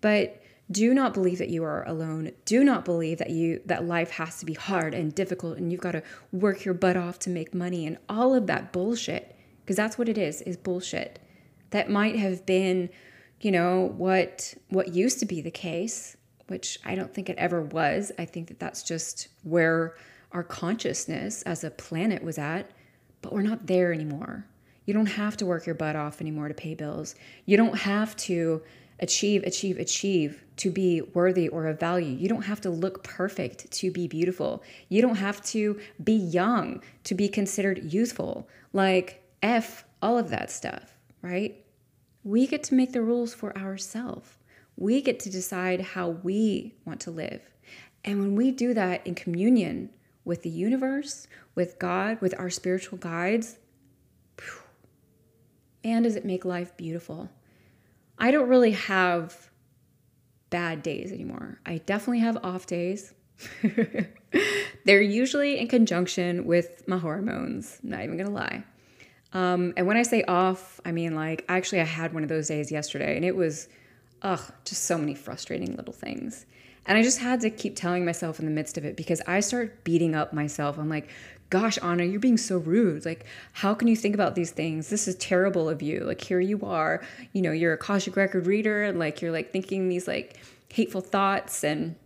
But do not believe that you are alone. Do not believe that you that life has to be hard and difficult and you've got to work your butt off to make money and all of that bullshit because that's what it is is bullshit. That might have been, you know, what what used to be the case, which I don't think it ever was. I think that that's just where our consciousness as a planet was at, but we're not there anymore. You don't have to work your butt off anymore to pay bills. You don't have to achieve, achieve, achieve to be worthy or of value. You don't have to look perfect to be beautiful. You don't have to be young to be considered youthful. Like, F all of that stuff, right? We get to make the rules for ourselves. We get to decide how we want to live. And when we do that in communion with the universe, with God, with our spiritual guides, man, does it make life beautiful. I don't really have bad days anymore. I definitely have off days. (laughs) They're usually in conjunction with my hormones, not even gonna lie. Um, and when I say off, I mean like actually I had one of those days yesterday and it was ugh, just so many frustrating little things. And I just had to keep telling myself in the midst of it because I start beating up myself. I'm like, gosh, Anna, you're being so rude. Like, how can you think about these things? This is terrible of you. Like, here you are, you know, you're a Akashic record reader, and like, you're like thinking these like hateful thoughts and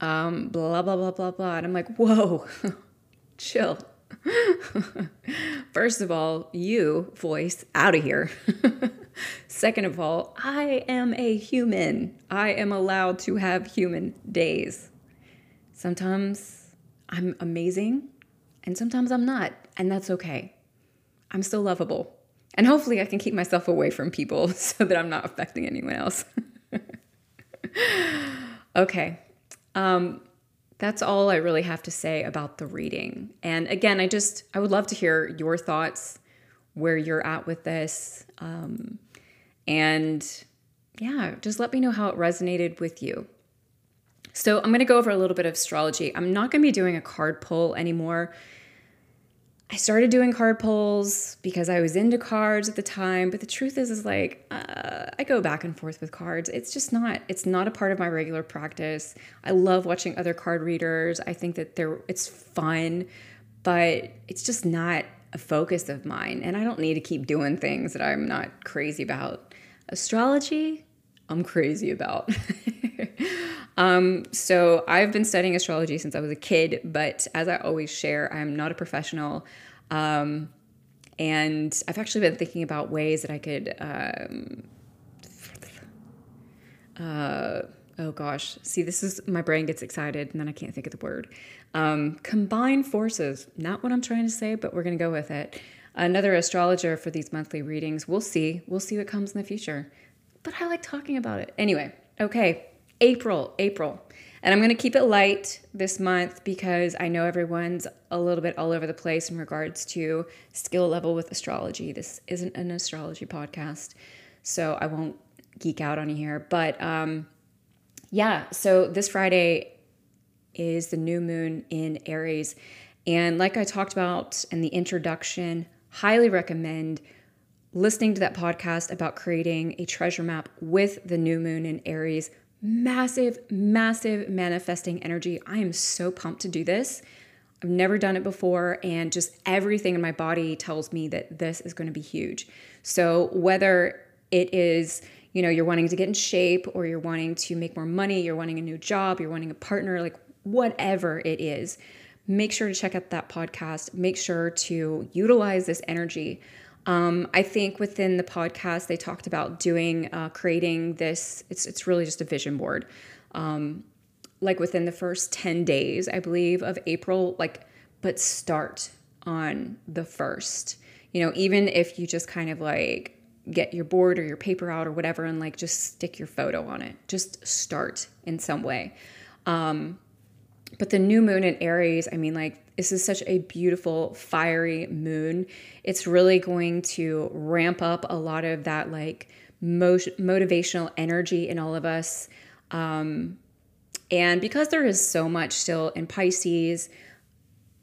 um, blah, blah, blah, blah, blah. And I'm like, whoa, (laughs) chill. (laughs) First of all, you, voice, out of here. (laughs) Second of all, I am a human. I am allowed to have human days. Sometimes I'm amazing and sometimes I'm not, and that's okay. I'm still lovable. And hopefully, I can keep myself away from people (laughs) so that I'm not affecting anyone else. okay. Um, that's all I really have to say about the reading. And again, I just, I would love to hear your thoughts, where you're at with this. Um, and yeah, just let me know how it resonated with you. So, I'm going to go over a little bit of astrology. I'm not going to be doing a card pull anymore I started doing card pulls because I was into cards at the time, but the truth is, is like uh, I go back and forth with cards. It's just not. It's not a part of my regular practice. I love watching other card readers. I think that they're it's fun, but it's just not a focus of mine, and I don't need to keep doing things that I'm not crazy about. Astrology, I'm crazy about. (laughs) Um, so I've been studying astrology since I was a kid, but as I always share, I'm not a professional. Um, and I've actually been thinking about ways that I could. Um, uh, oh gosh, see, this is my brain gets excited and then I can't think of the word. Um, combine forces, not what I'm trying to say, but we're going to go with it. Another astrologer for these monthly readings. We'll see. We'll see what comes in the future. But I like talking about it. Anyway, okay. April, April. And I'm going to keep it light this month because I know everyone's a little bit all over the place in regards to skill level with astrology. This isn't an astrology podcast, so I won't geek out on you here. But um, yeah, so this Friday is the new moon in Aries. And like I talked about in the introduction, highly recommend listening to that podcast about creating a treasure map with the new moon in Aries massive, massive manifesting energy. I am so pumped to do this. I've never done it before, and just everything in my body tells me that this is going to be huge. So, whether it is, you know, you're wanting to get in shape, or you're wanting to make more money, you're wanting a new job, you're wanting a partner, like whatever it is, make sure to check out that podcast. Make sure to utilize this energy. Um, I think within the podcast they talked about doing uh, creating this. It's it's really just a vision board. Um, like within the first ten days, I believe of April. Like, but start on the first. You know, even if you just kind of like get your board or your paper out or whatever and like just stick your photo on it. Just start in some way. Um, but the new moon in Aries, I mean, like, this is such a beautiful, fiery moon. It's really going to ramp up a lot of that, like, mo- motivational energy in all of us. Um, and because there is so much still in Pisces,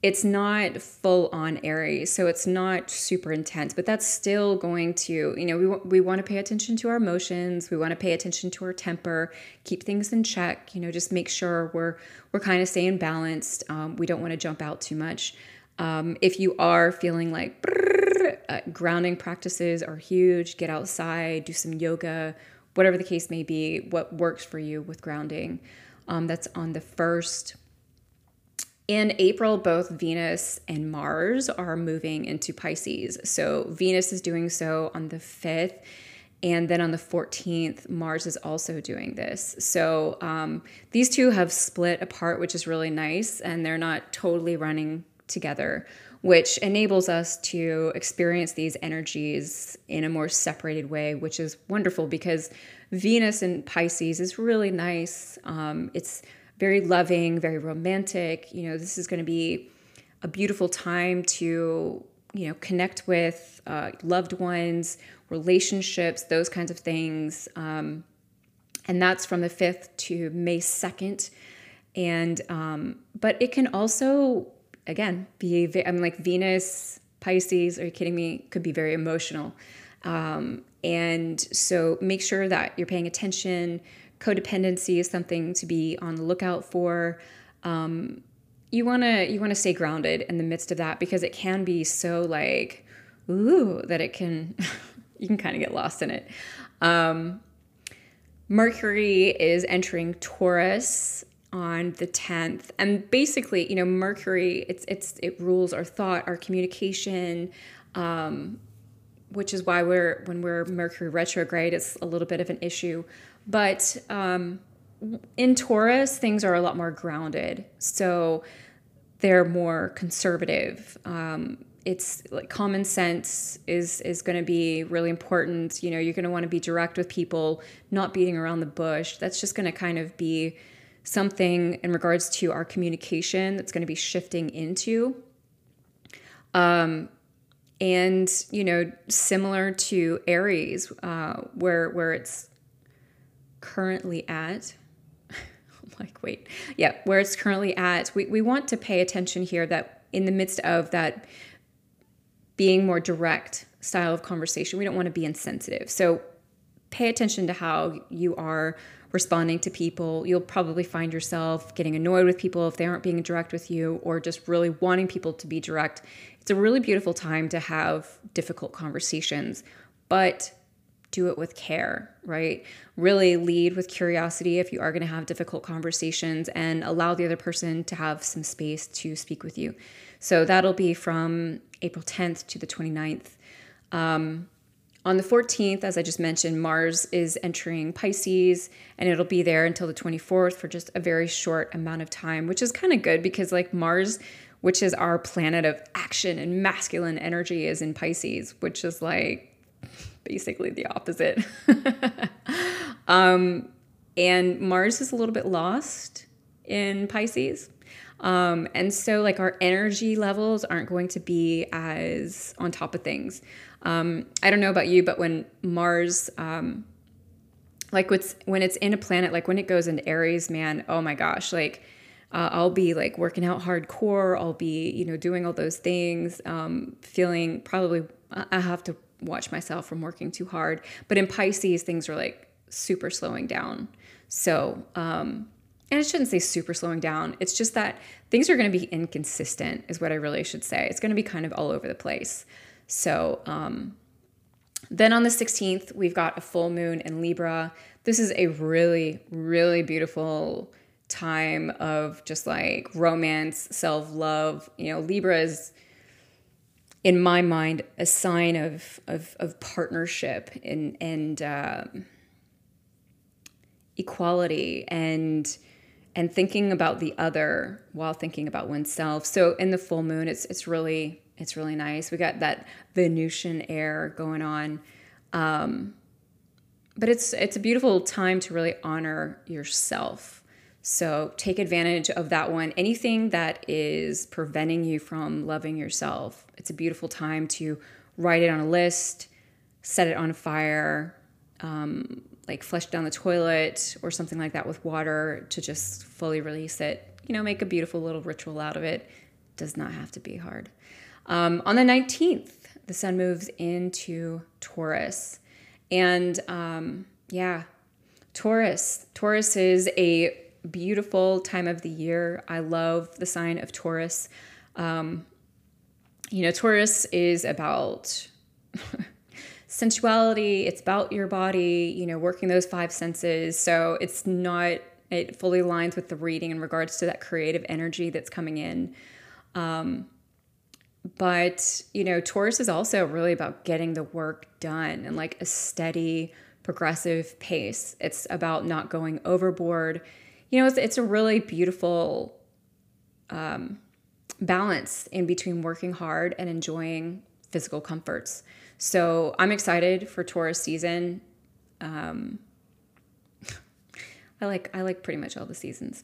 it's not full on Aries, so it's not super intense, but that's still going to, you know, we, we want to pay attention to our emotions, we want to pay attention to our temper, keep things in check, you know, just make sure we're we're kind of staying balanced. Um, we don't want to jump out too much. Um, if you are feeling like brrr, uh, grounding practices are huge, get outside, do some yoga, whatever the case may be, what works for you with grounding. Um, that's on the first in April, both Venus and Mars are moving into Pisces. So Venus is doing so on the 5th. And then on the 14th, Mars is also doing this. So um, these two have split apart, which is really nice. And they're not totally running together, which enables us to experience these energies in a more separated way, which is wonderful because Venus in Pisces is really nice. Um, it's very loving, very romantic. You know, this is going to be a beautiful time to, you know, connect with uh, loved ones, relationships, those kinds of things. Um, and that's from the 5th to May 2nd. And, um, but it can also, again, be, I mean, like Venus, Pisces, are you kidding me? Could be very emotional. Um, and so make sure that you're paying attention codependency is something to be on the lookout for. Um, you want to you want to stay grounded in the midst of that because it can be so like ooh that it can (laughs) you can kind of get lost in it. Um, Mercury is entering Taurus on the 10th and basically you know mercury it's it's it rules our thought our communication um, which is why we're when we're mercury retrograde it's a little bit of an issue but um, in Taurus, things are a lot more grounded. So they're more conservative. Um, it's like common sense is is going to be really important. You know, you're going to want to be direct with people, not beating around the bush. That's just going to kind of be something in regards to our communication that's going to be shifting into. Um, and you know, similar to Aries, uh, where where it's currently at. (laughs) like, wait, yeah, where it's currently at. We, we want to pay attention here that in the midst of that being more direct style of conversation, we don't want to be insensitive. So pay attention to how you are responding to people. You'll probably find yourself getting annoyed with people if they aren't being direct with you or just really wanting people to be direct. It's a really beautiful time to have difficult conversations, but do it with care, right? Really lead with curiosity if you are going to have difficult conversations and allow the other person to have some space to speak with you. So that'll be from April 10th to the 29th. Um, on the 14th, as I just mentioned, Mars is entering Pisces and it'll be there until the 24th for just a very short amount of time, which is kind of good because, like, Mars, which is our planet of action and masculine energy, is in Pisces, which is like basically the opposite. (laughs) um, and Mars is a little bit lost in Pisces. Um, and so, like, our energy levels aren't going to be as on top of things. Um, I don't know about you, but when Mars, um, like, what's, when it's in a planet, like when it goes into Aries, man, oh my gosh, like, uh, I'll be like working out hardcore. I'll be, you know, doing all those things, um, feeling probably I have to watch myself from working too hard. But in Pisces, things are like super slowing down. So, um, and I shouldn't say super slowing down. It's just that things are going to be inconsistent, is what I really should say. It's going to be kind of all over the place. So, um, then on the 16th, we've got a full moon in Libra. This is a really, really beautiful time of just like romance, self love. You know, Libra is in my mind, a sign of of, of partnership and and um, equality and and thinking about the other while thinking about oneself. So in the full moon, it's it's really it's really nice. We got that Venusian air going on. Um, but it's it's a beautiful time to really honor yourself. So take advantage of that one. Anything that is preventing you from loving yourself, it's a beautiful time to write it on a list, set it on fire, um, like flush down the toilet or something like that with water to just fully release it. You know, make a beautiful little ritual out of it. Does not have to be hard. Um, on the 19th, the sun moves into Taurus. And um, yeah, Taurus. Taurus is a beautiful time of the year. I love the sign of Taurus. Um, you know, Taurus is about (laughs) sensuality, it's about your body, you know, working those five senses. So it's not, it fully aligns with the reading in regards to that creative energy that's coming in. Um, but, you know, Taurus is also really about getting the work done and like a steady, progressive pace. It's about not going overboard. You know, it's, it's a really beautiful um, balance in between working hard and enjoying physical comforts. So I'm excited for Taurus season. Um, (laughs) I like I like pretty much all the seasons.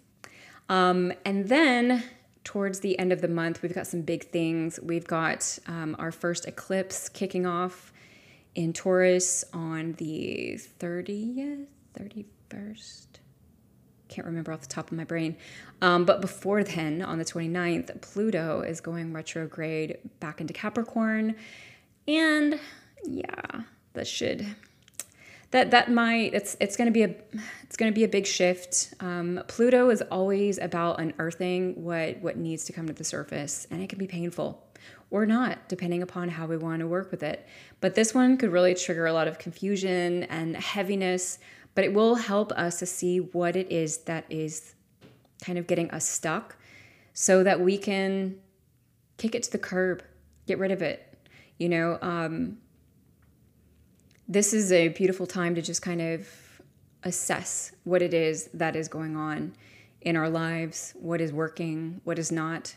Um, and then towards the end of the month, we've got some big things. We've got um, our first eclipse kicking off in Taurus on the 30th, 31st. Can't remember off the top of my brain. Um, but before then, on the 29th, Pluto is going retrograde back into Capricorn. And yeah, that should that that might it's it's going to be a it's to be a big shift. Um, Pluto is always about unearthing what what needs to come to the surface, and it can be painful or not, depending upon how we want to work with it. But this one could really trigger a lot of confusion and heaviness, but it will help us to see what it is that is kind of getting us stuck, so that we can kick it to the curb, get rid of it. You know. Um, this is a beautiful time to just kind of assess what it is that is going on in our lives, what is working, what is not.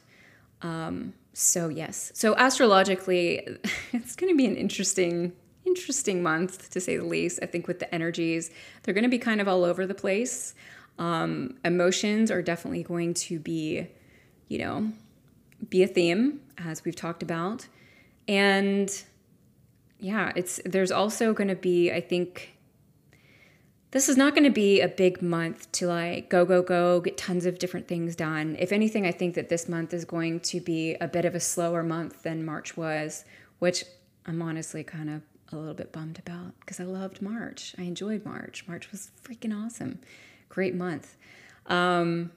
Um, so yes, so astrologically, (laughs) it's going to be an interesting, interesting month to say the least. I think with the energies, they're going to be kind of all over the place. Um, emotions are definitely going to be, you know, be a theme as we've talked about, and yeah, it's there's also going to be I think this is not going to be a big month to like go go go get tons of different things done. If anything, I think that this month is going to be a bit of a slower month than March was, which I'm honestly kind of a little bit bummed about because I loved March. I enjoyed March. March was freaking awesome. Great month. Um,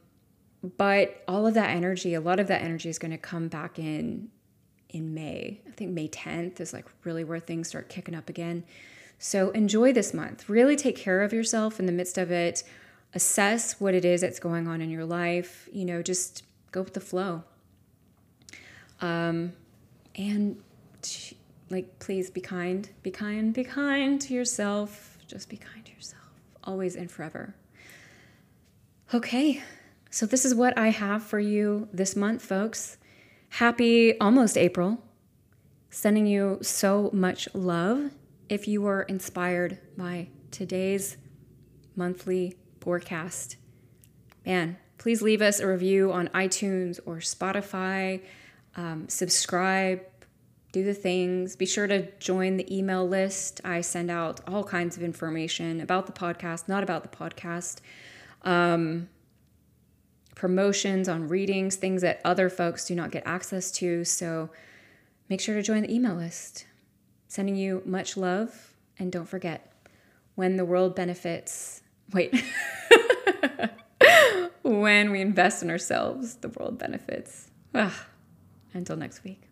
but all of that energy, a lot of that energy is going to come back in in May. I think May 10th is like really where things start kicking up again. So enjoy this month. Really take care of yourself in the midst of it. Assess what it is that's going on in your life. You know, just go with the flow. Um, and like, please be kind, be kind, be kind to yourself. Just be kind to yourself, always and forever. Okay, so this is what I have for you this month, folks. Happy almost April. Sending you so much love. If you were inspired by today's monthly forecast, man, please leave us a review on iTunes or Spotify. Um, subscribe, do the things. Be sure to join the email list. I send out all kinds of information about the podcast, not about the podcast. Um, promotions on readings, things that other folks do not get access to. So make sure to join the email list. Sending you much love. And don't forget, when the world benefits, wait, (laughs) when we invest in ourselves, the world benefits. Ugh. Until next week.